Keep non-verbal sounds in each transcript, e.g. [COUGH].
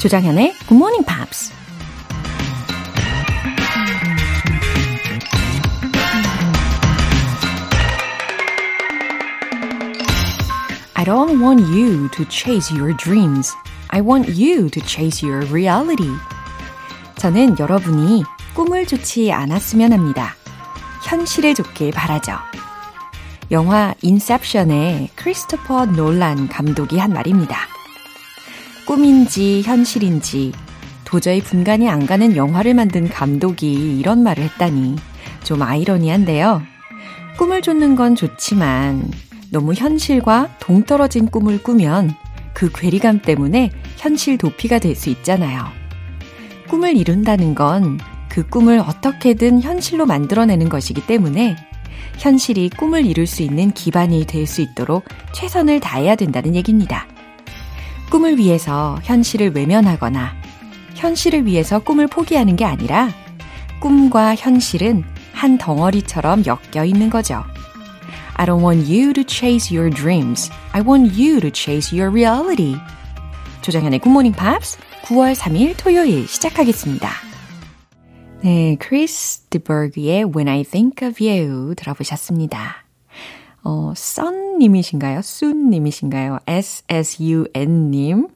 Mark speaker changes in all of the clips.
Speaker 1: 조장현의 Good Morning Pops. I don't want you to chase your dreams. I want you to chase your reality. 저는 여러분이 꿈을 쫓지 않았으면 합니다. 현실을 쫓길 바라죠. 영화 인셉션의 크리스토퍼 놀란 감독이 한 말입니다. 꿈인지 현실인지 도저히 분간이 안 가는 영화를 만든 감독이 이런 말을 했다니 좀 아이러니한데요. 꿈을 쫓는 건 좋지만 너무 현실과 동떨어진 꿈을 꾸면 그 괴리감 때문에 현실 도피가 될 수 있잖아요. 꿈을 이룬다는 건 그 꿈을 어떻게든 현실로 만들어내는 것이기 때문에 현실이 꿈을 이룰 수 있는 기반이 될 수 있도록 최선을 다해야 된다는 얘기입니다. 꿈을 위해서 현실을 외면하거나 현실을 위해서 꿈을 포기하는 게 아니라 꿈과 현실은 한 덩어리처럼 엮여 있는 거죠. I don't want you to chase your dreams. I want you to chase your reality. 조정현의 굿모닝 팝스 9월 3일 토요일 시작하겠습니다. 네, 크리스 디버그의 When I Think of You 들어보셨습니다. 어, 썬님이신가요? 순님이신가요? SSUN님.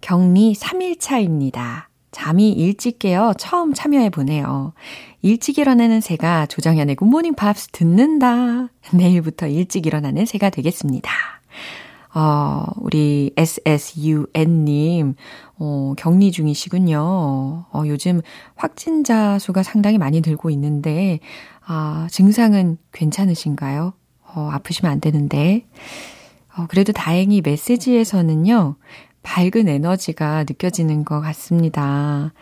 Speaker 1: 격리 3일차입니다. 잠이 일찍 깨어 처음 참여해 보네요. 일찍 일어나는 새가 조정현의 굿모닝 팝스 듣는다. [LAUGHS] 내일부터 일찍 일어나는 새가 되겠습니다. 어, 우리 SSUN님, 어, 격리 중이시군요. 어, 요즘 확진자 수가 상당히 많이 들고 있는데, 아, 증상은 괜찮으신가요? 어, 아프시면 안 되는데. 어, 그래도 다행히 메시지에서는요, 밝은 에너지가 느껴지는 것 같습니다.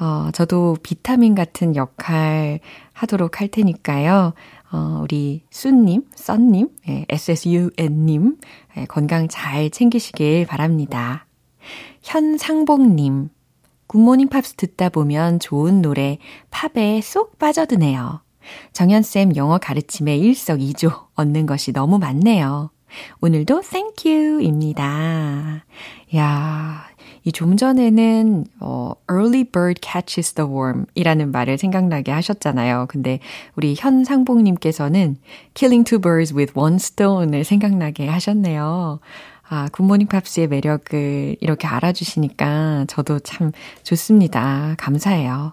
Speaker 1: 어, 저도 비타민 같은 역할 하도록 할 테니까요. 어, 우리 쏜님, 썬님, 예, SSUN님, 예, 건강 잘 챙기시길 바랍니다. 현상봉님, 굿모닝 팝스 듣다 보면 좋은 노래, 팝에 쏙 빠져드네요. 정현쌤 영어 가르침에 일석이조 얻는 것이 너무 많네요. 오늘도 thank you입니다. 야, 이 좀 전에는 어, early bird catches the worm 이라는 말을 생각나게 하셨잖아요. 근데 우리 현상봉 님께서는 killing two birds with one stone을 생각나게 하셨네요. 아, 굿모닝 팝스의 매력을 이렇게 알아주시니까 저도 참 좋습니다. 감사해요.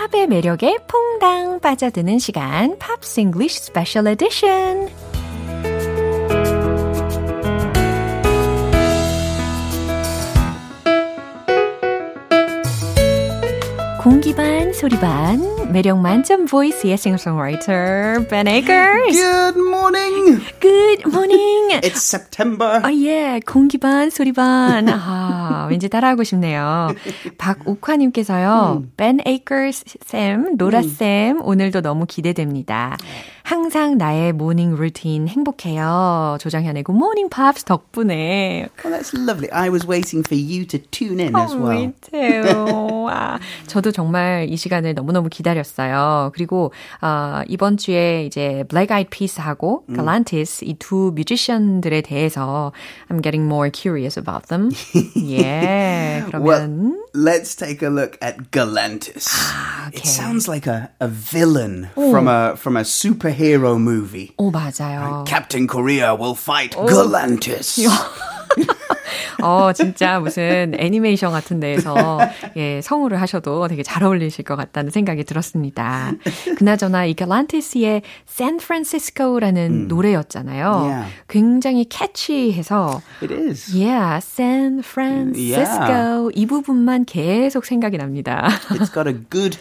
Speaker 1: 팝의 매력에 퐁당 빠져드는 시간 Pops English Special Edition 공기 반 소리 반 매력 만점 voice의 싱어송라이터 Ben Akers.
Speaker 2: Good morning.
Speaker 1: Good morning. [LAUGHS]
Speaker 2: It's September.
Speaker 1: 아, 예. 공기 반, 소리 반. 아, 왠지 따라하고 싶네요. 박옥화님께서요. 음. Ben Akers 쌤, 로라 쌤, 음. 오늘도 너무 기대됩니다. 항상 나의 morning routine 행복해요. 조정현의 Good Morning Pops 덕분에.
Speaker 2: Oh, that's lovely. I was waiting for you to tune in as well.
Speaker 1: Me too. 아, 저도 정말 이 시간을 너무너무 기다렸어요. 그리고 어, 이번 주에 이제 Black Eyed Peas하고 음. Galantis 이 두 뮤지션들에 대해서 I'm getting more curious about them. yeah. 그러면
Speaker 2: well, let's take a look at Galantis.
Speaker 1: 아, okay.
Speaker 2: It sounds like a, a villain 오. from a from a superhero movie.
Speaker 1: 오 맞아요.
Speaker 2: Captain Korea will fight 오. Galantis. [LAUGHS]
Speaker 1: 어, 진짜 무슨 애니메이션 같은 데에서 예, 성우를 하셔도 되게 잘 어울리실 것 같다는 생각이 들었습니다. 그나저나 이 갈란티스의 샌프란시스코라는 음. 노래였잖아요.
Speaker 2: Yeah.
Speaker 1: 굉장히 캐치해서
Speaker 2: It is.
Speaker 1: Yeah, San Francisco yeah. 이 부분만 계속 생각이 납니다.
Speaker 2: It's got a good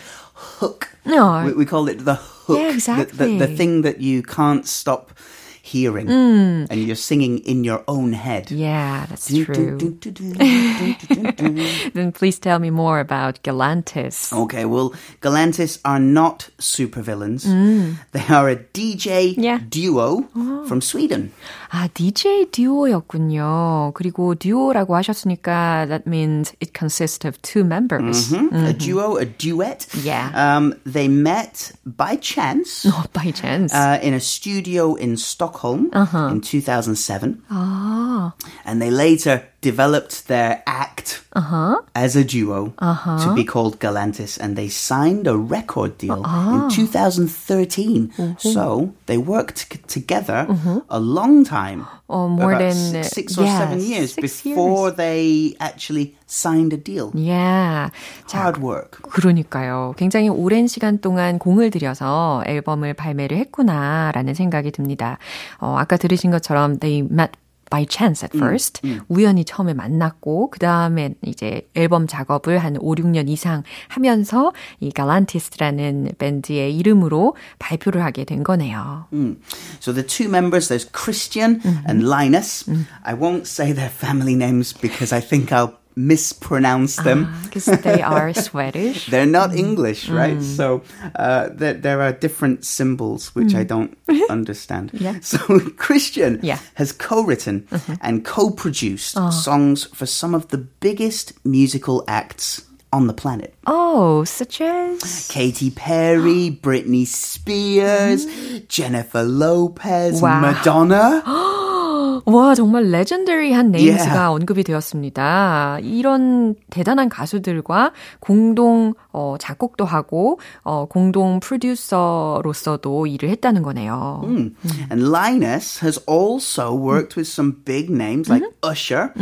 Speaker 2: hook.
Speaker 1: No.
Speaker 2: We, we call it the hook.
Speaker 1: Yeah,
Speaker 2: The, the, the thing that you can't stop hearing.
Speaker 1: Mm.
Speaker 2: And you're singing in your own head.
Speaker 1: Yeah, that's true. Then please tell me more about Galantis.
Speaker 2: Okay, well, Galantis are not supervillains. They are a DJ
Speaker 1: Mm. Yeah.
Speaker 2: duo from Sweden.
Speaker 1: 아, DJ 듀오였군요. 그리고 듀오라고 하셨으니까 that means it consists of two members.
Speaker 2: A duo, a duet.
Speaker 1: Mm-hmm. Yeah.
Speaker 2: Um, they met by chance
Speaker 1: Oh, [LAUGHS] by chance.
Speaker 2: uh, in a studio in Stockholm
Speaker 1: Uh-huh.
Speaker 2: in 2007.
Speaker 1: 아,
Speaker 2: And they later developed their act
Speaker 1: Uh-huh.
Speaker 2: as a duo to be called Galantis. And they signed a record deal
Speaker 1: Uh-huh.
Speaker 2: in 2013. So they worked c- together a long time.
Speaker 1: Oh, more
Speaker 2: about
Speaker 1: than,
Speaker 2: six, six or
Speaker 1: yeah,
Speaker 2: seven years
Speaker 1: six
Speaker 2: before they actually signed a deal.
Speaker 1: yeah. 자,
Speaker 2: Hard work.
Speaker 1: 그러니까요. 굉장히 오랜 시간 동안 공을 들여서 앨범을 발매를 했구나라는 생각이 듭니다. 어, 아까 들으신 것처럼 they met by chance at first. 우연히 처음에 만났고, 그 다음에 이제 앨범 작업을 한 5, 6년 이상 하면서 이 갈란티스트라는 밴드의 이름으로 발표를 하게 된 거네요.
Speaker 2: So the two members, there's Christian and Linus. I won't say their family names because I think I'll mispronounce them.
Speaker 1: Ah, because they are [LAUGHS] Swedish.
Speaker 2: They're not English, mm. right? So uh, there, there are different symbols which I mm. don't [LAUGHS] understand.
Speaker 1: Yeah.
Speaker 2: So [LAUGHS] Christian
Speaker 1: Yeah.
Speaker 2: has co-written mm-hmm. and co-produced oh. songs for some of the biggest musical acts on the planet.
Speaker 1: Oh, such as?
Speaker 2: Katy Perry, [GASPS] Britney Spears, mm-hmm. Jennifer Lopez,
Speaker 1: Wow. [GASPS]
Speaker 2: Madonna. [GASPS]
Speaker 1: 와, 정말 레전더리한 네임즈가
Speaker 2: Yeah.
Speaker 1: 언급이 되었습니다. 이런 대단한 가수들과 공동 어, 작곡도 하고 어, 공동 프로듀서로서도 일을 했다는 거네요.
Speaker 2: And Linus has also worked with some big names like Usher,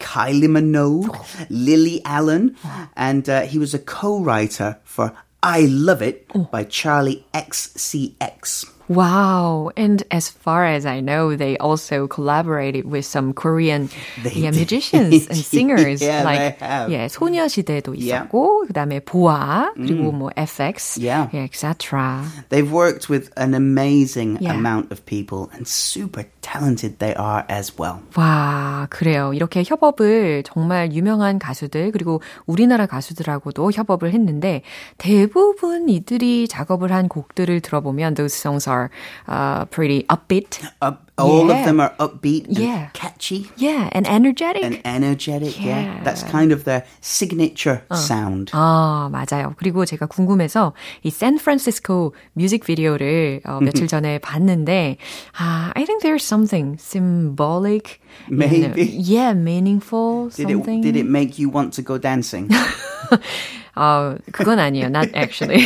Speaker 2: Kylie Minogue, Lily Allen, and uh, he was a co-writer for I Love It by Charlie XCX.
Speaker 1: Wow. And as far as I know, they also collaborated with some Korean
Speaker 2: They
Speaker 1: yeah,
Speaker 2: did.
Speaker 1: musicians and singers. [LAUGHS]
Speaker 2: Yeah,
Speaker 1: like,
Speaker 2: they have.
Speaker 1: 예, 소녀시대도
Speaker 2: Yeah.
Speaker 1: 있었고, 그 다음에 보아, 그리고 뭐 FX,
Speaker 2: Yeah.
Speaker 1: yeah, etc.
Speaker 2: They've worked with an amazing
Speaker 1: Yeah.
Speaker 2: amount of people and super talented they are as well.
Speaker 1: 와, 그래요. 이렇게 협업을 정말 유명한 가수들, 그리고 우리나라 가수들하고도 협업을 했는데, 대부분 이들이 작업을 한 곡들을 들어보면, those songs are uh, pretty upbeat.
Speaker 2: Up, all
Speaker 1: Yeah.
Speaker 2: of them are upbeat and
Speaker 1: Yeah.
Speaker 2: catchy
Speaker 1: Yeah, and energetic.
Speaker 2: and energetic. Yeah.
Speaker 1: Yeah.
Speaker 2: That's kind of their signature sound.
Speaker 1: 아, 맞아요. 그리고 제가 궁금해서 이 샌프란시스코 뮤직비디오를 어, 며칠 전에 봤는데, 아, I think there's something symbolic. you know,
Speaker 2: Maybe.
Speaker 1: yeah, meaningful
Speaker 2: Did
Speaker 1: something.
Speaker 2: it, did it make you want to go dancing? [LAUGHS]
Speaker 1: 아, 그건 아니에요. Not actually.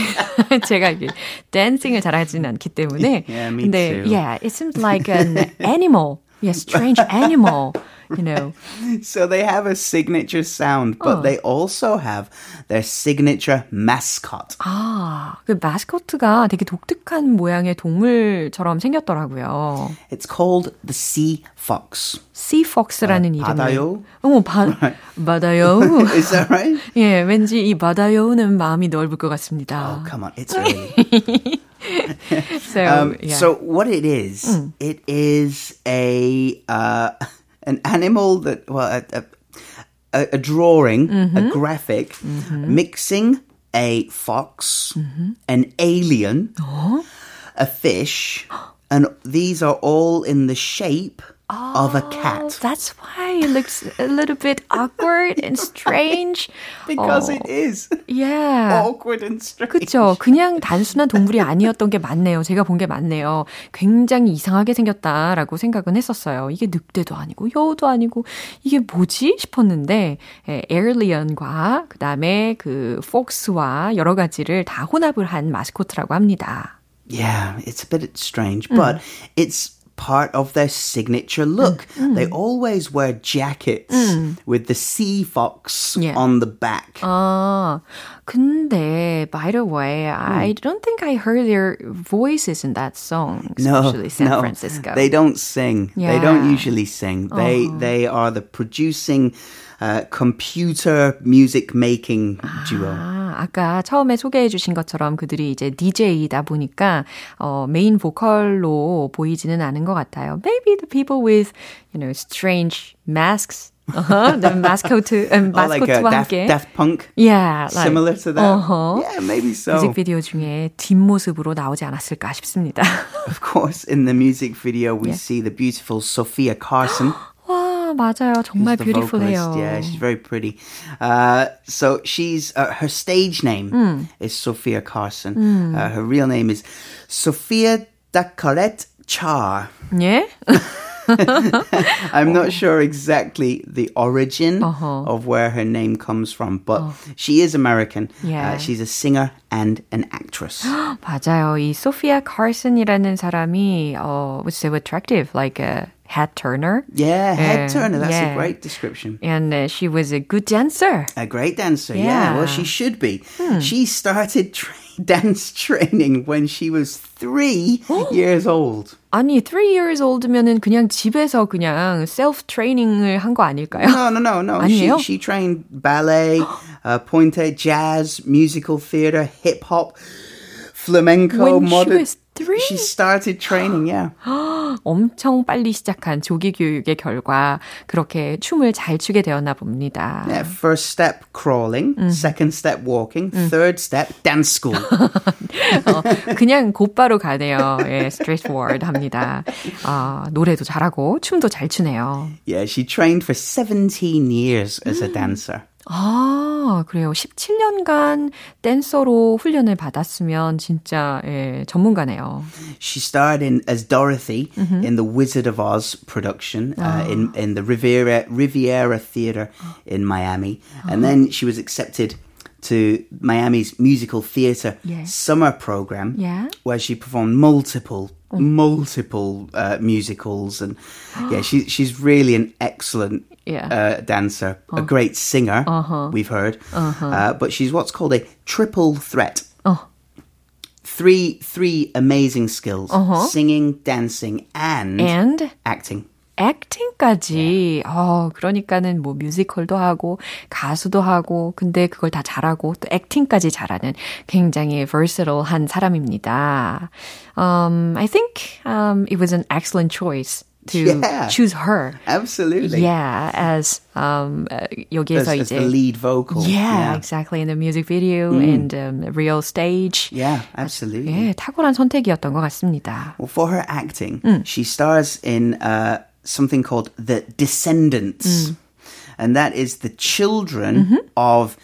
Speaker 1: 제가 이게 댄싱을 잘하지는 않기 때문에.
Speaker 2: Yeah, me
Speaker 1: 근데,
Speaker 2: too.
Speaker 1: yeah, it seems like an animal. Yeah, strange animal. You know. [LAUGHS]
Speaker 2: so they have a signature sound, but they also have their signature mascot.
Speaker 1: 아, 그 마스코트가 되게 독특한 모양의 동물처럼 생겼더라고요.
Speaker 2: It's called the sea fox.
Speaker 1: 씨폭스라는
Speaker 2: 아,
Speaker 1: 이름을.
Speaker 2: 바다요?
Speaker 1: 어머, 바, [LAUGHS] 바다요. [LAUGHS]
Speaker 2: Is that right?
Speaker 1: 예, 왠지 이 바다요는 마음이 넓을 것 같습니다.
Speaker 2: Oh, come on, it's early.
Speaker 1: So,
Speaker 2: Um,
Speaker 1: yeah.
Speaker 2: So what it is, it is a uh, an animal that well a, a, a, drawing, a mm-hmm. graphic mm-hmm. mixing a fox, mm-hmm. an alien, oh. a fish, and these are all in the shape of a
Speaker 1: Oh,
Speaker 2: cat.
Speaker 1: that's why it looks a little bit awkward and strange.
Speaker 2: Because
Speaker 1: 어,
Speaker 2: it is
Speaker 1: yeah.
Speaker 2: awkward and strange.
Speaker 1: 그쵸. 그냥 단순한 동물이 아니었던 게 맞네요. 제가 본 게 맞네요. 굉장히 이상하게 생겼다라고 생각은 했었어요. 이게 늑대도 아니고 여우도 아니고 이게 뭐지 싶었는데 에, 에일리언과 그다음에 그 폭스와 여러 가지를 다 혼합을 한 마스코트라고 합니다.
Speaker 2: Yeah, it's a bit strange, but it's part of their signature look. They always wear jackets with the sea fox
Speaker 1: Yeah.
Speaker 2: on the back.
Speaker 1: 아, 근데 by the way, I don't think I heard their voices in that song,
Speaker 2: no,
Speaker 1: especially San
Speaker 2: no,
Speaker 1: Francisco.
Speaker 2: they don't sing. They
Speaker 1: Yeah.
Speaker 2: don't usually sing. They they are the producing uh, computer music making duo.
Speaker 1: 아, 아까 처음에 소개해 주신 것처럼 그들이 이제 DJ이다 보니까 어, 메인 보컬로 보이지는 않은 것 같아요. Maybe the people with, you know, strange masks uh-huh, the [LAUGHS] mascot, um,
Speaker 2: oh, like uh, Daft, Daft Punk?
Speaker 1: Yeah.
Speaker 2: Like, similar to that?
Speaker 1: Uh-huh.
Speaker 2: Yeah, maybe so.
Speaker 1: 뮤직비디오 중에 뒷모습으로 나오지 않았을까 싶습니다. [LAUGHS]
Speaker 2: of course, in the music video, we yeah. see the beautiful Sophia Carson. [GASPS]
Speaker 1: 와, 맞아요. 정말 beautiful해요.
Speaker 2: Yeah, she's very pretty. Uh, so she's, uh, her stage name mm. is Sophia Carson. Mm. Uh, her real name is Sophia Dacaret Char.
Speaker 1: Yeah? [LAUGHS]
Speaker 2: I'm not sure exactly the origin uh-huh. of where her name comes from, but oh. she is American. Yeah. Uh, she's a singer and an actress. [GASPS]
Speaker 1: 맞아요. 이 소피아 카슨이라는 사람이 uh, was so attractive, like a head turner.
Speaker 2: Yeah, head turner. That's yeah. a great description.
Speaker 1: And uh, she was a good dancer.
Speaker 2: A great dancer. Yeah. yeah well, she should be. Hmm. She started tra- [LAUGHS] dance training when she was three years old.
Speaker 1: 아니, three years old면은 그냥 집에서 그냥 self training을 한 거 아닐까요?
Speaker 2: No, no, no, no.
Speaker 1: 아니에요?
Speaker 2: She, she trained ballet, [GASPS] uh, pointe, jazz, musical theater, hip hop, Flamenco,
Speaker 1: when modern. She was three?
Speaker 2: She started training, yeah.
Speaker 1: 엄청 빨리 시작한 조기 교육의 결과 그렇게 춤을 잘 추게 되었나 봅니다.
Speaker 2: Yeah, first step crawling, 음. second step walking, 음. third step dance school.
Speaker 1: 어, 그냥 곧바로 가네요. 예, straightforward 합니다. 어, 노래도 잘하고 춤도 잘 추네요.
Speaker 2: Yeah, she trained for 17 years as a dancer.
Speaker 1: 아, 그래요. 17년간 댄서로 훈련을 받았으면 진짜 예, 전문가네요.
Speaker 2: She starred in as Dorothy mm-hmm. in the Wizard of Oz production uh, in in the Riviera Riviera Theater in Miami, and then she was accepted to Miami's musical theater yeah. summer program,
Speaker 1: yeah.
Speaker 2: where she performed multiple oh. multiple uh, musicals, and yeah, she she's really an excellent yeah. uh, dancer, oh. a great singer. Uh-huh. We've heard, uh-huh. uh, but she's what's called a triple threat. Oh. Three three amazing skills: uh-huh. singing, dancing, and
Speaker 1: and
Speaker 2: acting.
Speaker 1: 액팅까지. 어, 그러니까는 뭐 뮤지컬도 하고 가수도 하고 근데 그걸 다 잘하고 또 액팅까지 잘하는 굉장히 versatile한 사람입니다. Um, I think um, it was an excellent choice. to yeah, choose her.
Speaker 2: Absolutely.
Speaker 1: Yeah, as um uh, 여기에서
Speaker 2: as, as the lead vocal.
Speaker 1: Yeah, yeah, exactly in the music video mm. and um, real stage.
Speaker 2: Yeah, absolutely.
Speaker 1: 예, 탁월한 선택이었던 것 같습니다.
Speaker 2: Well, for her acting, mm. she stars in uh, something called The Descendants, mm. and that is the children mm-hmm. of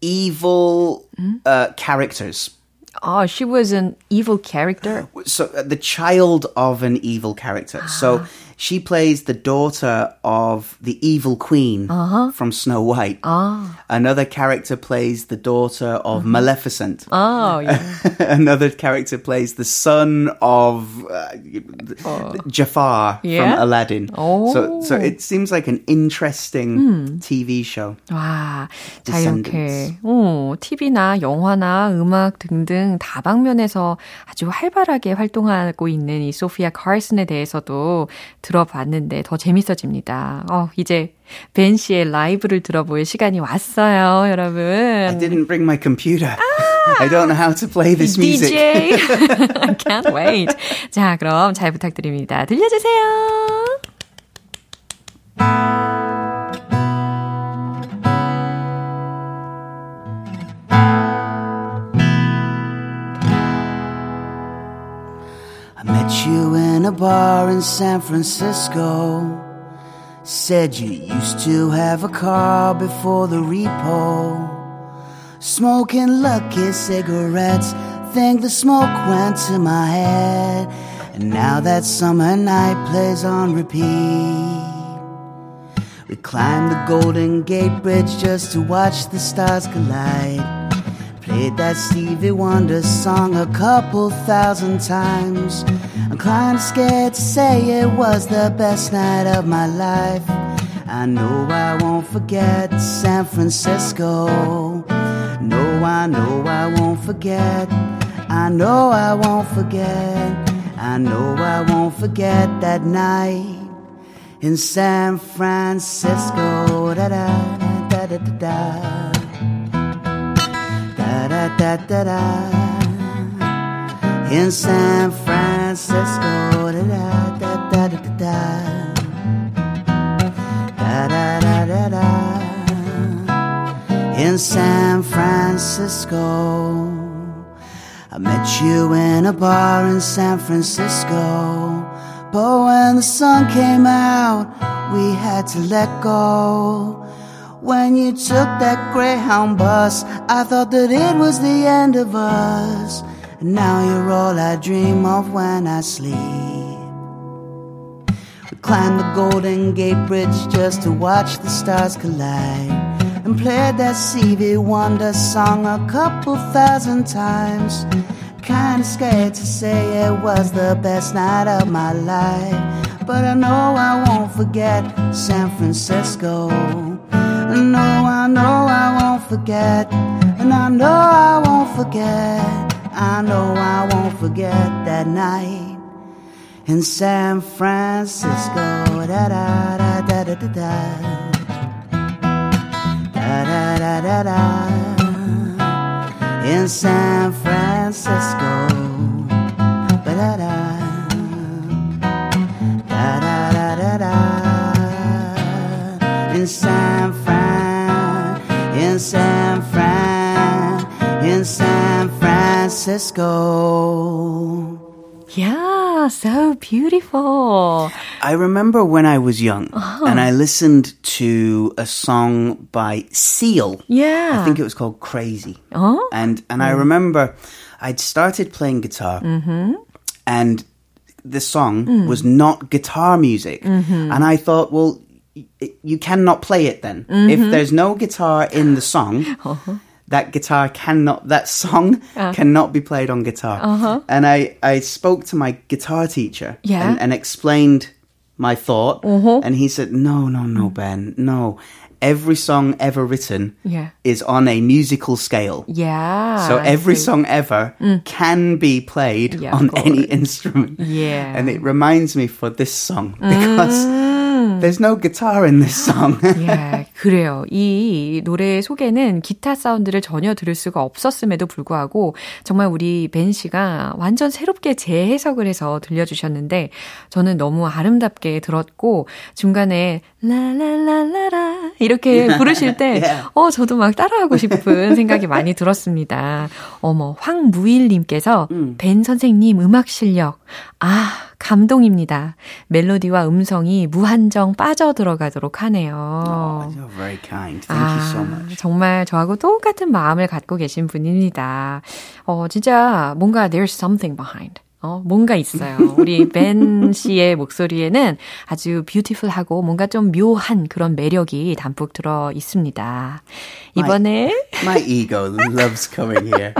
Speaker 2: evil mm. uh, characters.
Speaker 1: Oh, she was an evil character.
Speaker 2: So uh, the child of an evil character. So she plays the daughter of the evil queen uh-huh. from Snow White. Ah. Another character plays the daughter of uh-huh. Maleficent.
Speaker 1: Oh, yeah. [LAUGHS]
Speaker 2: Another character plays the son of uh, oh. Jafar yeah? from Aladdin. Oh. So, so it seems like an interesting 음. TV show.
Speaker 1: 와, 자 이렇게 어, TV나 영화나 음악 등등 다방면에서 아주 활발하게 활동하고 있는 이 소피아 카슨에 대해서도 들 어봤는데 더 재밌어집니다. 어, 이제 벤 씨의 라이브를 들어볼 시간이 왔어요, 여러분.
Speaker 2: I didn't bring my computer. 아, I don't know how to play this music.
Speaker 1: DJ. I can't wait. 자, 그럼 잘 부탁드립니다. 들려주세요.
Speaker 2: In a bar in San Francisco. Said you used to have a car before the repo. Smoking lucky cigarettes, think the smoke went to my head. And now that summer night plays on repeat. We climbed the Golden Gate Bridge just to watch the stars collide. Played that Stevie Wonder song a couple thousand times. I'm kinda scared to say it was the best night of my life. I know I won't forget San Francisco. No, I know I won't forget. I know I won't forget. I know I won't forget that night in San Francisco. Da da da da da da. Da da da da. In San Francisco. Da da da da da da. Da da da da da. In San Francisco. I met you in a bar in San Francisco. But when the sun came out, we had to let go. When you took that Greyhound bus, I thought that it was the end of us. And now you're all I dream of when I sleep. We climbed the Golden Gate Bridge just to watch the stars collide. And played that Stevie Wonder song a couple thousand times. Kinda scared to say it was the best night of my life. But I know I won't forget San Francisco. I know, I know I won't forget. And I know I won't forget. I know I won't forget that night in San Francisco. Da da da da da da da. Da da da da da in San Francisco. Ba-da-da. Da-da-da-da-da. In San in San Fran, in San Francisco.
Speaker 1: Yeah, so beautiful.
Speaker 2: I remember when I was young uh-huh. and I listened to a song by Seal.
Speaker 1: Yeah.
Speaker 2: I think it was called Crazy. Uh-huh. And and I remember I'd started playing guitar mm-hmm. and the song mm. was not guitar music. Mm-hmm. And I thought, well, you cannot play it then. Mm-hmm. If there's no guitar in the song, uh-huh that guitar cannot, that song uh. cannot be played on guitar. Uh-huh. And I, I spoke to my guitar teacher yeah. and, and explained my thought. Uh-huh. And he said, no, no, no, Ben, no. Every song ever written yeah. is on a musical scale.
Speaker 1: Yeah.
Speaker 2: So every song ever mm. can be played yeah, on any instrument.
Speaker 1: Yeah.
Speaker 2: And it reminds me for this song because mm. There's no guitar in this song.
Speaker 1: yeah, [LAUGHS] 그래요. 이 노래 속에는 기타 사운드를 전혀 들을 수가 없었음에도 불구하고 정말 우리 벤 씨가 완전 새롭게 재해석을 해서 들려주셨는데 저는 너무 아름답게 들었고 중간에 라라라라라 이렇게 부르실 때. 어, 저도 막 따라하고 싶은 생각이 많이 들었습니다. 어머, 황무일님께서 음. 벤 선생님 음악 실력. 아, 감동입니다. 멜로디와 음성이 무한정 빠져들어가도록 하네요.
Speaker 2: Oh, you're very kind. Thank 아, you so much.
Speaker 1: 정말 저하고 똑같은 마음을 갖고 계신 분입니다. 어, 진짜 뭔가 there's something behind. 어, 뭔가 있어요. 우리 벤 씨의 목소리에는 아주 뷰티풀하고 뭔가 좀 묘한 그런 매력이 담뿍 들어 있습니다. 이번에
Speaker 2: My, my ego loves coming here.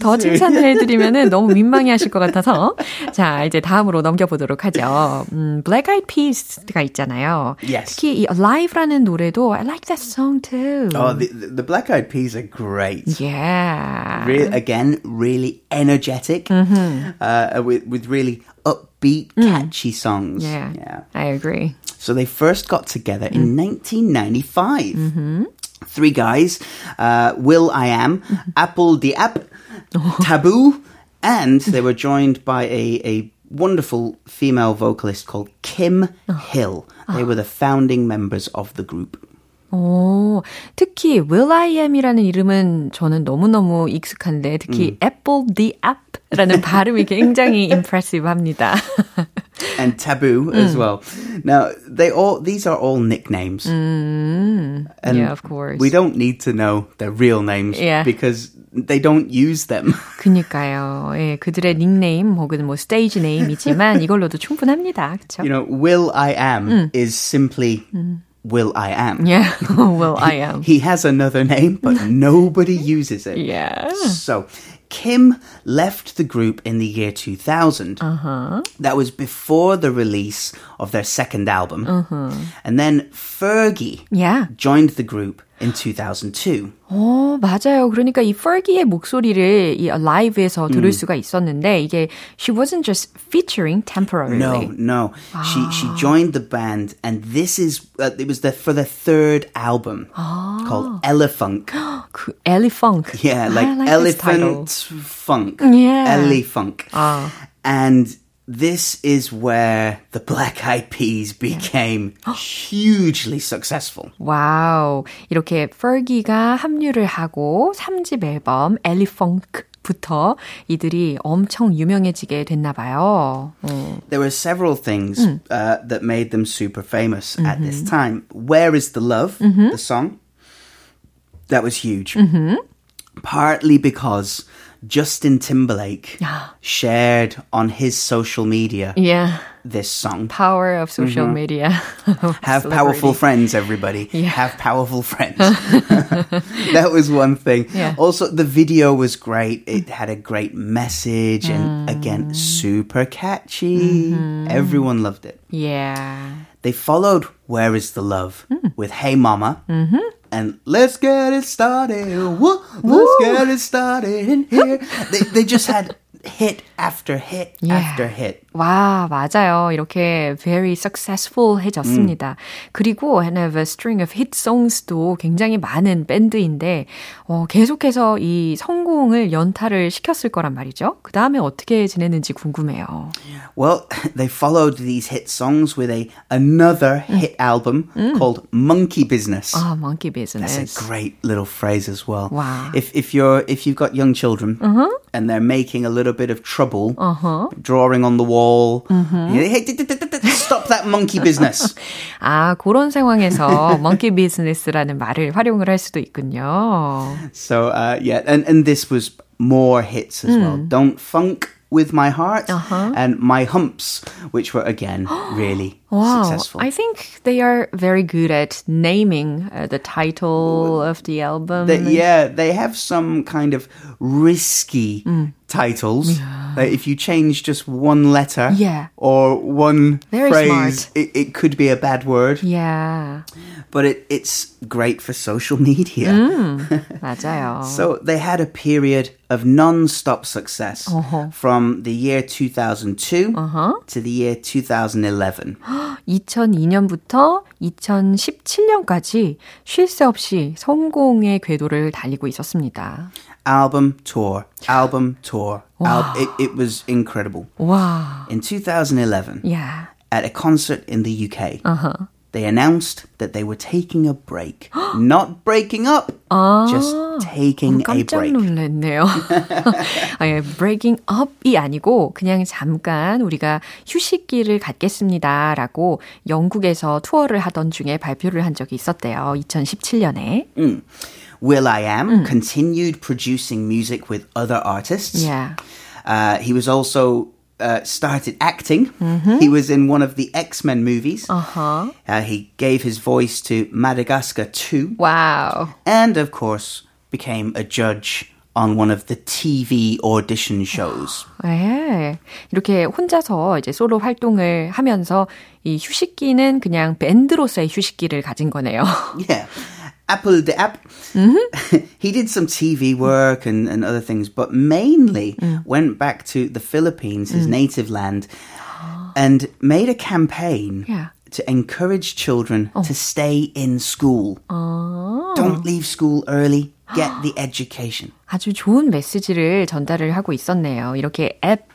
Speaker 1: 더 칭찬을 해드리면은 너무 민망해 하실 것 같아서 자 이제 다음으로 넘겨보도록 하죠. 음, Black Eyed Peas가 있잖아요.
Speaker 2: Yes.
Speaker 1: 특히 이 Alive라는 노래도 I like that song too.
Speaker 2: Oh, the, the Black Eyed Peas are great.
Speaker 1: Yeah.
Speaker 2: Re- again, really energetic. Mm-hmm. Uh, with with really upbeat, mm. catchy songs.
Speaker 1: Yeah, yeah, I agree.
Speaker 2: So they first got together mm. in 1995. Mm-hmm. Three guys: uh, Will I Am, mm-hmm. Apple the App, [LAUGHS] Taboo, and they were joined by a a wonderful female vocalist called Kim oh. Hill. They were the founding members of the group.
Speaker 1: 오, 특히 Will I Am이라는 이름은 저는 너무너무 익숙한데 특히 음. Apple the App라는 발음이 굉장히 impressive합니다.
Speaker 2: and taboo as well. Now, they all these are all nicknames.
Speaker 1: Mm, and yeah, of course.
Speaker 2: We don't need to know their real names yeah. because they don't use them.
Speaker 1: 그니까요. 예, 그들의 닉네임 혹은 뭐 스테이지 네임이지만 이걸로도 충분합니다. 그렇죠?
Speaker 2: You know, Will I Am 음. is simply 음. Will I Am. [LAUGHS]
Speaker 1: Yeah, [LAUGHS] Will I Am.
Speaker 2: he has another name, but [LAUGHS] nobody uses it.
Speaker 1: Yeah.
Speaker 2: So, Kim left the group in the year 2000. Uh-huh. That was before the release of their second album. Uh-huh. And then Fergie
Speaker 1: yeah.
Speaker 2: joined the group in 2002.
Speaker 1: 어, 맞아요. 그러니까 이 Fergie의 목소리를 이 Alive에서 들을 수가 있었는데 이게 she wasn't just featuring temporarily.
Speaker 2: No, no. She she joined the band, and this is uh, it was the for the third album called Elefunk. [GASPS]
Speaker 1: 그 Ellie Funk.
Speaker 2: Yeah, like,
Speaker 1: I like this title.
Speaker 2: elephant funk.
Speaker 1: Yeah.
Speaker 2: Elefunk.
Speaker 1: 아.
Speaker 2: And this is where the Black Eyed Peas became [GASPS] hugely successful.
Speaker 1: 와우. 이렇게 Fergie가 합류를 하고 3집 앨범 Ellie Funk부터 이들이 엄청 유명해지게 됐나 봐요. 어.
Speaker 2: There were several things uh, that made them super famous at this time. Where is the Love, the song? That was huge. Partly because Justin Timberlake [GASPS] shared on his social media
Speaker 1: Yeah.
Speaker 2: this song.
Speaker 1: Power of social mm-hmm. media. [LAUGHS]
Speaker 2: Have powerful friends, everybody. Have powerful friends. that was one thing.
Speaker 1: Yeah.
Speaker 2: Also, the video was great. It had a great message and, mm. again, super catchy. Mm-hmm. Everyone loved it.
Speaker 1: Yeah.
Speaker 2: They followed Where is the Love hmm. with Hey Mama. Mm-hmm. And let's get it started. Woo, let's get it started in here. they, they just had hit after hit
Speaker 1: Yeah.
Speaker 2: after hit.
Speaker 1: 와, 맞아요. 이렇게 very successful 해졌습니다. 그리고 and have a string of hit songs도 굉장히 많은 밴드인데, 어, 계속해서 이 성공을 연타를 시켰을 거란 말이죠. 그 다음에 어떻게 지냈는지 궁금해요.
Speaker 2: Well, they followed these hit songs with a another hit album called Monkey Business.
Speaker 1: 아, monkey business.
Speaker 2: That's a great little phrase as well.
Speaker 1: Wow.
Speaker 2: If if you're if you've got young children and they're making a little bit of trouble,
Speaker 1: Uh-huh.
Speaker 2: drawing on the wall, you- hey, d- d- d- d- d- stop that monkey business. [LAUGHS]
Speaker 1: 아, 그런 상황에서 monkey business라는 말을 활용을 할 수도 있군요.
Speaker 2: so uh, yeah, and and this was more hits as well. Don't funk with my heart and my humps, which were again [GASPS] really
Speaker 1: Wow,
Speaker 2: successful.
Speaker 1: I think they are very good at naming uh, the title of the album.
Speaker 2: They, yeah, they have some kind of risky
Speaker 1: Mm.
Speaker 2: titles. Like if you change just one letter
Speaker 1: Yeah.
Speaker 2: or one
Speaker 1: Very
Speaker 2: phrase,
Speaker 1: smart.
Speaker 2: it, it could be a bad word.
Speaker 1: Yeah,
Speaker 2: But it, it's great for social media. [LAUGHS] [LAUGHS]
Speaker 1: 맞아요.
Speaker 2: So they had a period of non-stop success from the year 2002 to the year 2011. [GASPS]
Speaker 1: 2002년부터 2017년까지 쉴 새 없이 성공의 궤도를 달리고 있었습니다.
Speaker 2: Album tour, album tour. Al- it, it was incredible.
Speaker 1: 와,
Speaker 2: In 2011,
Speaker 1: 야,
Speaker 2: at a concert in the UK, they announced that they were taking a break. [GASPS] Not breaking up, just taking a
Speaker 1: 깜짝
Speaker 2: break.
Speaker 1: 놀랐네요. [LAUGHS] 아니, breaking up이 아니고 그냥 잠깐 우리가 휴식기를 갖겠습니다라고 영국에서 투어를 하던 중에 발표를 한 적이 있었대요. 2017년에.
Speaker 2: Will I Am continued producing music with other artists.
Speaker 1: Yeah.
Speaker 2: Uh, he was also uh, started acting. He was in one of the X Men movies.
Speaker 1: Uh-huh.
Speaker 2: Uh, he gave his voice to Madagascar 2.
Speaker 1: 와우.
Speaker 2: And of course, became a judge on one of the TV audition shows. [GASPS]
Speaker 1: 네. 이렇게 혼자서 이제 솔로 활동을 하면서 이 휴식기는 그냥 밴드로서의 휴식기를 가진 거네요. [LAUGHS]
Speaker 2: Yeah. Apple the app. [LAUGHS] he did some TV work and, and other things, but mainly went back to the Philippines, his native land, and made a campaign
Speaker 1: Yeah.
Speaker 2: to encourage children to stay in school. Don't leave school early. Get the [GASPS] education.
Speaker 1: 아주 좋은 메시지를 전달을 하고 있었네요. 이렇게 애플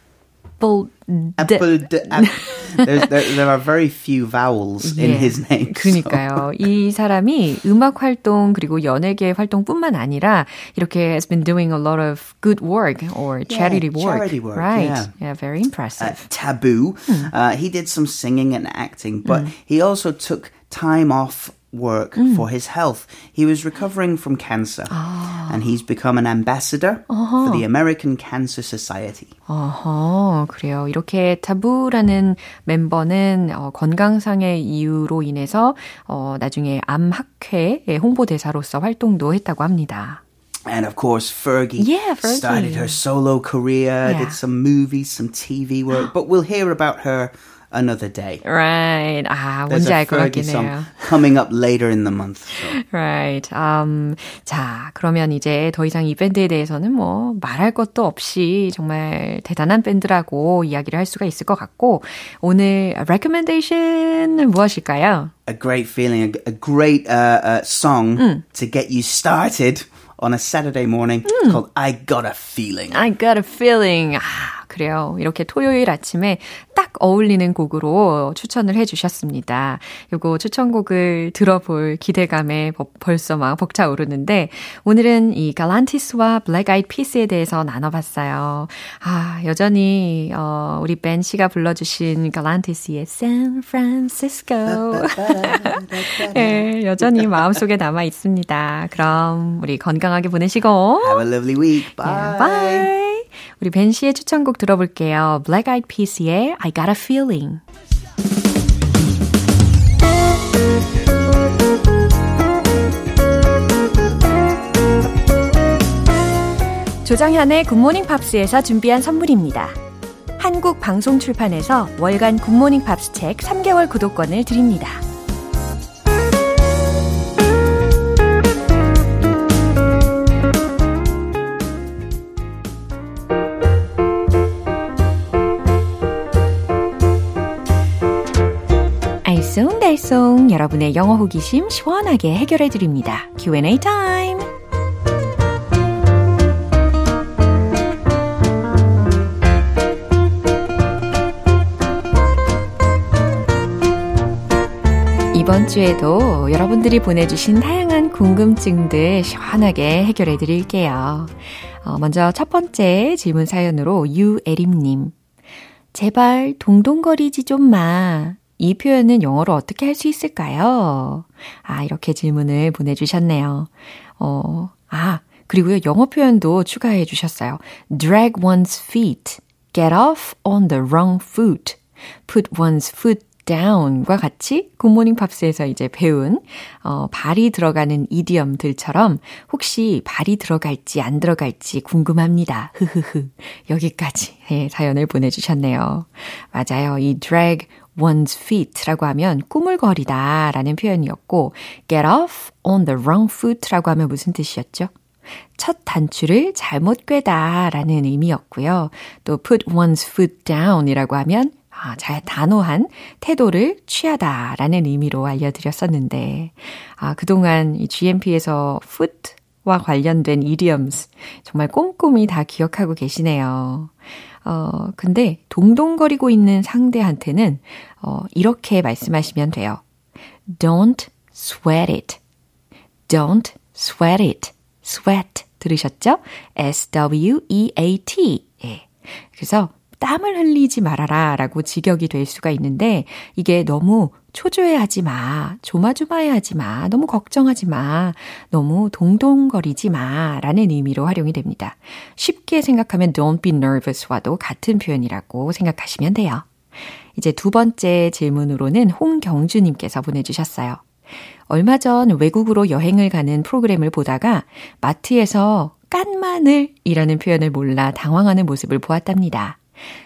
Speaker 2: Apple the app. There's, there, there are very few vowels in
Speaker 1: 예,
Speaker 2: his name. so-
Speaker 1: 그러니까요. 이 사람이 음악 활동 그리고 연예계 활동뿐만 아니라 이렇게 has been doing a lot of good work or charity work.
Speaker 2: charity work,
Speaker 1: right?
Speaker 2: yeah.
Speaker 1: yeah, very impressive.
Speaker 2: taboo. Uh, he did some singing and acting, but he also took time off work for his health. He was recovering from cancer, and he's become an ambassador for the American Cancer Society.
Speaker 1: 어허, 그래요. 이렇게 타부라는 멤버는 어, 건강상의 이유로 인해서 어, 나중에 암학회의 홍보대사로서 활동도 했다고 합니다.
Speaker 2: And of course, Fergie
Speaker 1: Yeah, Fergie.
Speaker 2: started her solo career,
Speaker 1: Yeah.
Speaker 2: did some movies, some TV work, but [GASPS] we'll hear about her another day.
Speaker 1: Right. 아, 뭔지 알 것 같긴 해요.
Speaker 2: coming up later in the month. So.
Speaker 1: Right. Um, 자, 그러면 이제 더 이상 이 밴드에 대해서는 뭐 말할 것도 없이 정말 대단한 밴드라고 이야기를 할 수가 있을 것 같고 오늘 recommendation은 무엇일까요?
Speaker 2: A great feeling, a, a great uh, uh, song 음. to get you started on a Saturday morning 음. called I Got a Feeling.
Speaker 1: I Got a Feeling. 아, 그래요. 이렇게 토요일 아침에 딱 어울리는 곡으로 추천을 해주셨습니다. 요거 추천곡을 들어볼 기대감에 벌써 막 벅차오르는데 오늘은 이 갈란티스와 블랙 아이드 피스에 대해서 나눠봤어요. 아 여전히 어, 우리 벤 씨가 불러주신 갈란티스의 San Francisco [LAUGHS] 예, 여전히 마음속에 남아 있습니다. 그럼 우리 건강하게 보내시고
Speaker 2: Have a lovely week. Bye.
Speaker 1: Yeah, bye. 우리 벤 씨의 추천곡 들어볼게요. Black Eyed Peas의 I Got a Feeling. 조정현의 굿모닝 팝스에서 준비한 선물입니다. 한국 방송 출판에서 월간 굿모닝 팝스 책 3개월 구독권을 드립니다. 알쏭달쏭 여러분의 영어 호기심 시원하게 해결해 드립니다. Q&A 타임. 이번 주에도 여러분들이 보내주신 다양한 궁금증들 시원하게 해결해 드릴게요. 어, 먼저 첫 번째 질문 사연으로 유에림님. 제발 동동거리지 좀 마. 이 표현은 영어로 어떻게 할 수 있을까요? 아, 이렇게 질문을 보내주셨네요. 어, 아, 그리고요, 영어 표현도 추가해 주셨어요. drag one's feet, get off on the wrong foot, put one's foot down과 같이 굿모닝 팝스에서 이제 배운 어, 발이 들어가는 이디엄들처럼 혹시 발이 들어갈지 안 들어갈지 궁금합니다. 흐흐흐. 여기까지 네, 사연을 보내주셨네요. 맞아요. 이 drag one's feet라고 하면 꾸물거리다 라는 표현이었고 get off on the wrong foot라고 하면 무슨 뜻이었죠? 첫 단추를 잘못 꿰다 라는 의미였고요. 또 put one's foot down 이라고 하면 아, 잘 단호한 태도를 취하다 라는 의미로 알려드렸었는데, 아, 그동안 이 GMP에서 foot와 관련된 idioms 정말 꼼꼼히 다 기억하고 계시네요. 어, 근데 동동거리고 있는 상대한테는 어, 이렇게 말씀하시면 돼요. Don't sweat it. Don't sweat it. sweat 들으셨죠? S-W-E-A-T. 예. 그래서 땀을 흘리지 말아라 라고 직역이 될 수가 있는데 이게 너무 초조해하지 마, 조마조마해하지 마, 너무 걱정하지 마, 너무 동동거리지 마 라는 의미로 활용이 됩니다. 쉽게 생각하면 don't be nervous와도 같은 표현이라고 생각하시면 돼요. 이제 두 번째 질문으로는 홍경주님께서 보내주셨어요. 얼마 전 외국으로 여행을 가는 프로그램을 보다가 마트에서 깐 마늘이라는 표현을 몰라 당황하는 모습을 보았답니다.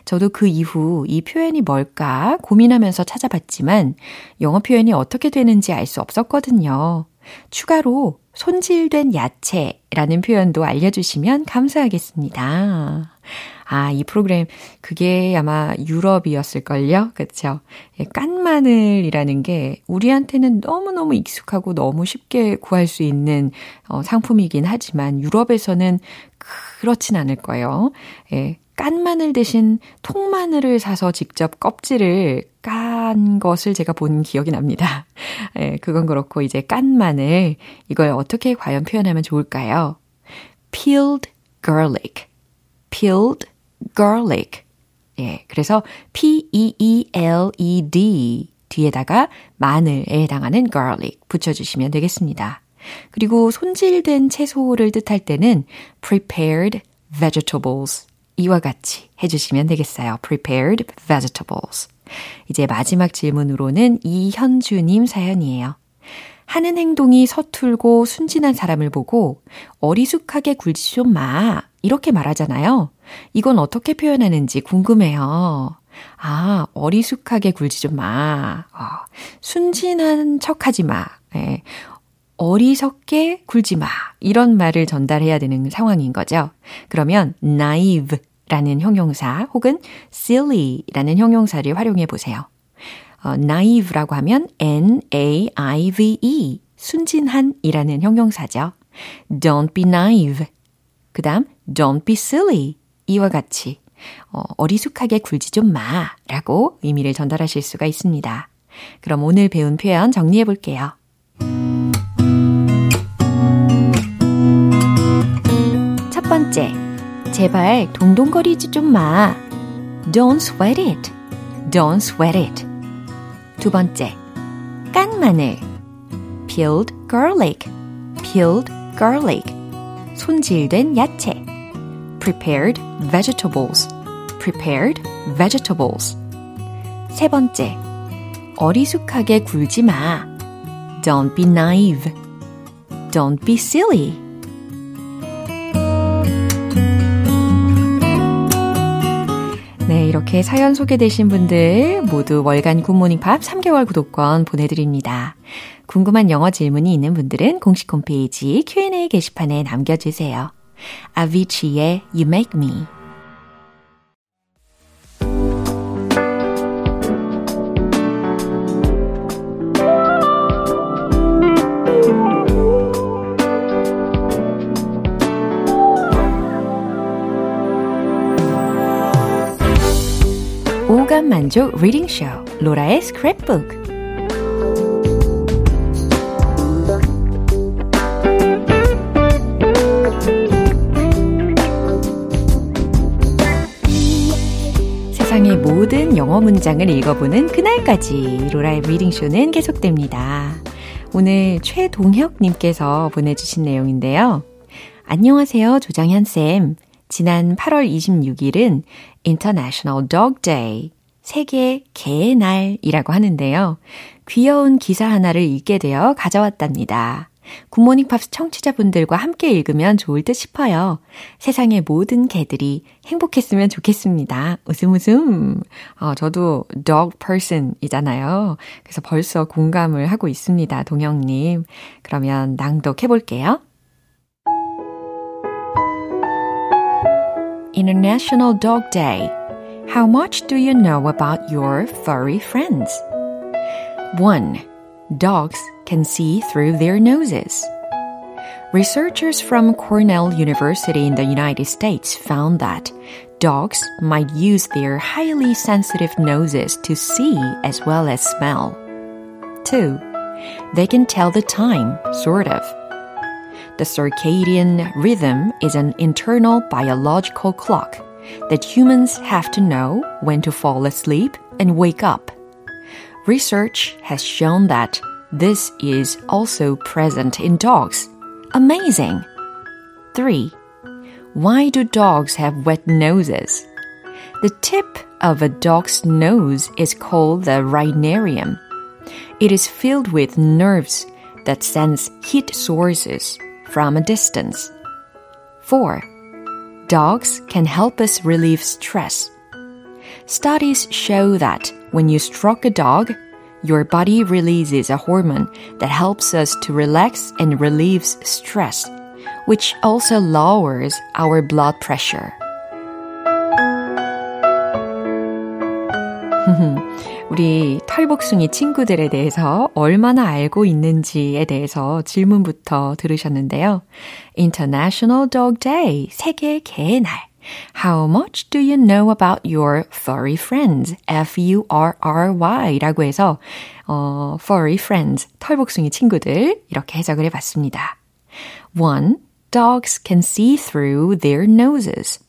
Speaker 1: 저도 그 이후 이 표현이 뭘까 고민하면서 찾아봤지만 영어 표현이 어떻게 되는지 알 수 없었거든요. 추가로 손질된 야채라는 표현도 알려주시면 감사하겠습니다. 아, 이 프로그램, 그게 아마 유럽이었을걸요? 그쵸? 예, 깐 마늘이라는 게 우리한테는 너무너무 익숙하고 너무 쉽게 구할 수 있는 어, 상품이긴 하지만 유럽에서는 그렇진 않을 거예요. 예, 깐 마늘 대신 통마늘을 사서 직접 껍질을 깐 것을 제가 본 기억이 납니다. [LAUGHS] 예, 그건 그렇고 이제 깐 마늘 이걸 어떻게 과연 표현하면 좋을까요? peeled garlic. peeled garlic. 예, 그래서 P-E-E-L-E-D 뒤에다가 마늘에 해당하는 garlic 붙여 주시면 되겠습니다. 그리고 손질된 채소를 뜻할 때는 prepared vegetables 이와 같이 해주시면 되겠어요. prepared vegetables. 이제 마지막 질문으로는 이현주님 사연이에요. 하는 행동이 서툴고 순진한 사람을 보고 어리숙하게 굴지 좀 마. 이렇게 말하잖아요. 이건 어떻게 표현하는지 궁금해요. 아, 어리숙하게 굴지 좀 마. 어, 순진한 척 하지 마. 예. 어리석게 굴지 마. 이런 말을 전달해야 되는 상황인 거죠. 그러면 naive 라는 형용사 혹은 silly라는 형용사를 활용해 보세요. 어, naive라고 하면 n-a-i-v-e 순진한 이라는 형용사죠. Don't be naive. 그 다음 don't be silly 이와 같이 어, 어리숙하게 굴지 좀 마 라고 의미를 전달하실 수가 있습니다. 그럼 오늘 배운 표현 정리해 볼게요. 첫 번째, 제발 동동거리지 좀 마. Don't sweat it. Don't sweat it. 두 번째, 깐 마늘. Peeled garlic. Peeled garlic. 손질된 야채. Prepared vegetables. Prepared vegetables. 세 번째, 어리숙하게 굴지 마. Don't be naive. Don't be silly. 네, 이렇게 사연 소개되신 분들 모두 월간 굿모닝 팝 3개월 구독권 보내드립니다. 궁금한 영어 질문이 있는 분들은 공식 홈페이지 Q&A 게시판에 남겨주세요. 아비치의 You Make Me 오감 만족 리딩 쇼 로라의 스크랩북 세상의 모든 영어 문장을 읽어보는 그날까지 로라의 Reading Show는 계속됩니다. 오늘 최동혁님께서 보내주신 내용인데요. 안녕하세요, 조정현쌤. 지난 8월 26일은 International Dog Day, 세계 개의 날이라고 하는데요. 귀여운 기사 하나를 읽게 되어 가져왔답니다. 굿모닝 팝스 청취자분들과 함께 읽으면 좋을 듯 싶어요. 세상의 모든 개들이 행복했으면 좋겠습니다. 웃음 웃음. 어, 저도 dog person 이잖아요. 그래서 벌써 공감을 하고 있습니다. 동영님. 그러면 낭독해 볼게요. International Dog Day. How much do you know about your furry friends? 1. Dogs can see through their noses. Researchers from Cornell University in the United States found that dogs might use their highly sensitive noses to see as well as smell. 2. They can tell the time, sort of. The circadian rhythm is an internal biological clock that humans have to know when to fall asleep and wake up. Research has shown that this is also present in dogs. Amazing! 3. Why do dogs have wet noses? The tip of a dog's nose is called the rhinarium. It is filled with nerves that sense heat sources from a distance. 4. Dogs can help us relieve stress. Studies show that when you stroke a dog, your body releases a hormone that helps us to relax and relieves stress, which also lowers our blood pressure. [LAUGHS] Hmm. 우리 털복숭이 친구들에 대해서 얼마나 알고 있는지에 대해서 질문부터 들으셨는데요. International Dog Day, 세계 개의 날. How much do you know about your furry friends? F-U-R-R-Y 라고 해서, 어, furry friends, 털복숭이 친구들, 이렇게 해석을 해 봤습니다. 1. Dogs can see through their noses.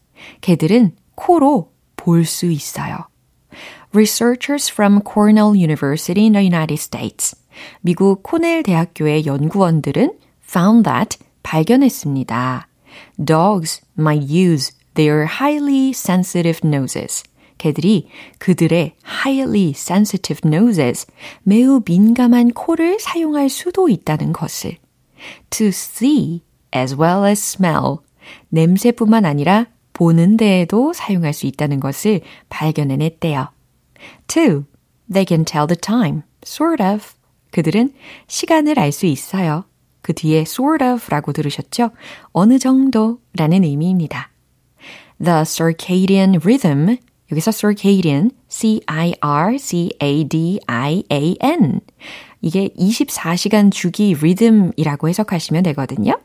Speaker 1: 개들은 코로 볼 수 있어요. Researchers from Cornell University in the United States. 미국 코넬 대학교의 연구원들은 found that 발견했습니다. Dogs might use their highly sensitive noses. 개들이 그들의 highly sensitive noses, 매우 민감한 코를 사용할 수도 있다는 것을. To see as well as smell. 냄새뿐만 아니라 보는 데에도 사용할 수 있다는 것을 발견해냈대요. Two, they can tell the time, sort of. 그들은 시간을 알 수 있어요. 그 뒤에 sort of 라고 들으셨죠? 어느 정도 라는 의미입니다. The circadian rhythm. 여기서 circadian, C-I-R-C-A-D-I-A-N. 이게 24시간 주기 리듬이라고 해석하시면 되거든요.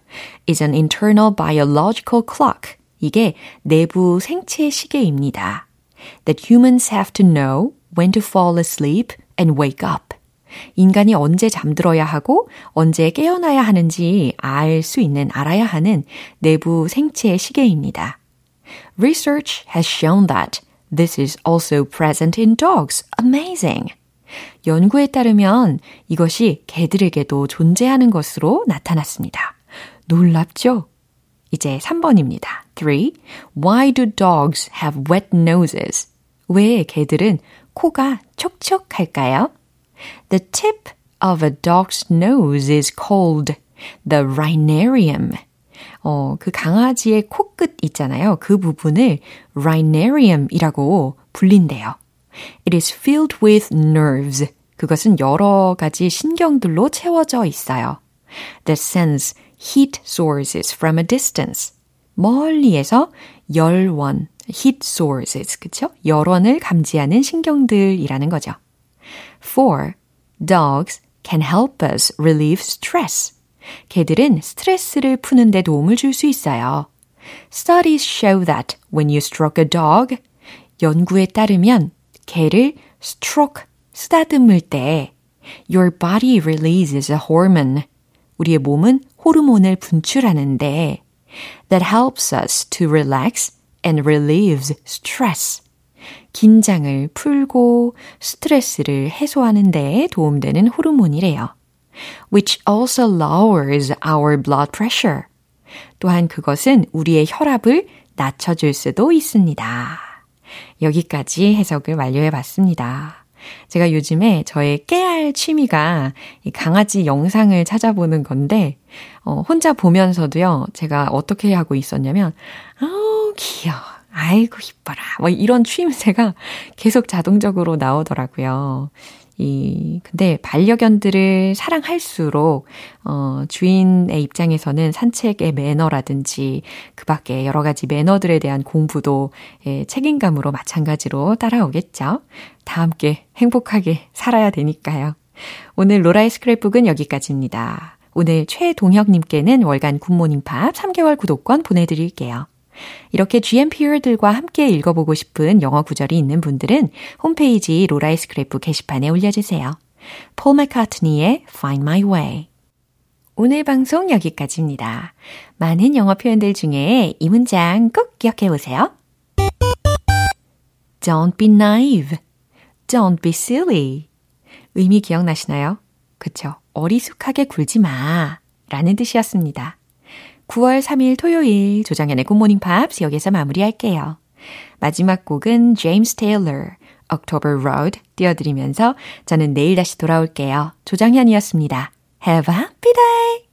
Speaker 1: is an internal biological clock. 이게 내부 생체 시계입니다. That humans have to know when to fall asleep and wake up. 인간이 언제 잠들어야 하고 언제 깨어나야 하는지 알 수 있는, 알아야 하는 내부 생체 시계입니다. Research has shown that this is also present in dogs. Amazing! 연구에 따르면 이것이 개들에게도 존재하는 것으로 나타났습니다. 놀랍죠? 이제 3번입니다. 3. Why do dogs have wet noses? 왜 개들은 코가 촉촉할까요? The tip of a dog's nose is called the rhinarium. 어, 그 강아지의 코끝 있잖아요. 그 부분을 rhinarium이라고 불린대요. It is filled with nerves. 그것은 여러 가지 신경들로 채워져 있어요. That sense heat sources from a distance. 멀리에서 열원, heat sources, 그쵸? 열원을 감지하는 신경들이라는 거죠. 4. Dogs can help us relieve stress. 개들은 스트레스를 푸는 데 도움을 줄 수 있어요. Studies show that when you stroke a dog, 연구에 따르면 개를 stroke, 쓰다듬을 때 your body releases a hormone. 우리의 몸은 호르몬을 분출하는데 that helps us to relax and relieves stress. 긴장을 풀고 스트레스를 해소하는 데 도움되는 호르몬이래요. which also lowers our blood pressure. 또한 그것은 우리의 혈압을 낮춰줄 수도 있습니다. 여기까지 해석을 완료해 봤습니다. 제가 요즘에 저의 깨알 취미가 이 강아지 영상을 찾아보는 건데, 어, 혼자 보면서도요, 제가 어떻게 하고 있었냐면, 아우, 귀여워. 아이고, 이뻐라. 뭐 이런 취임새가 계속 자동적으로 나오더라고요. 이, 근데 반려견들을 사랑할수록, 어, 주인의 입장에서는 산책의 매너라든지 그 밖에 여러 가지 매너들에 대한 공부도 예, 책임감으로 마찬가지로 따라오겠죠. 다 함께 행복하게 살아야 되니까요. 오늘 로라의 스크랩북은 여기까지입니다. 오늘 최동혁님께는 월간 굿모닝 팝 3개월 구독권 보내드릴게요. 이렇게 GMPR들과 함께 읽어보고 싶은 영어 구절이 있는 분들은 홈페이지 로라의 스크랩북 게시판에 올려주세요. 폴 맥카트니의 Find My Way 오늘 방송 여기까지입니다. 많은 영어 표현들 중에 이 문장 꼭 기억해 보세요. Don't be naive. Don't be silly. 의미 기억나시나요? 그쵸. 어리숙하게 굴지 마. 라는 뜻이었습니다. 9월 3일 토요일 조정현의 굿모닝 팝스 여기서 마무리할게요. 마지막 곡은 제임스 테일러, October Road 띄워드리면서 저는 내일 다시 돌아올게요. 조정현이었습니다. Have a happy day!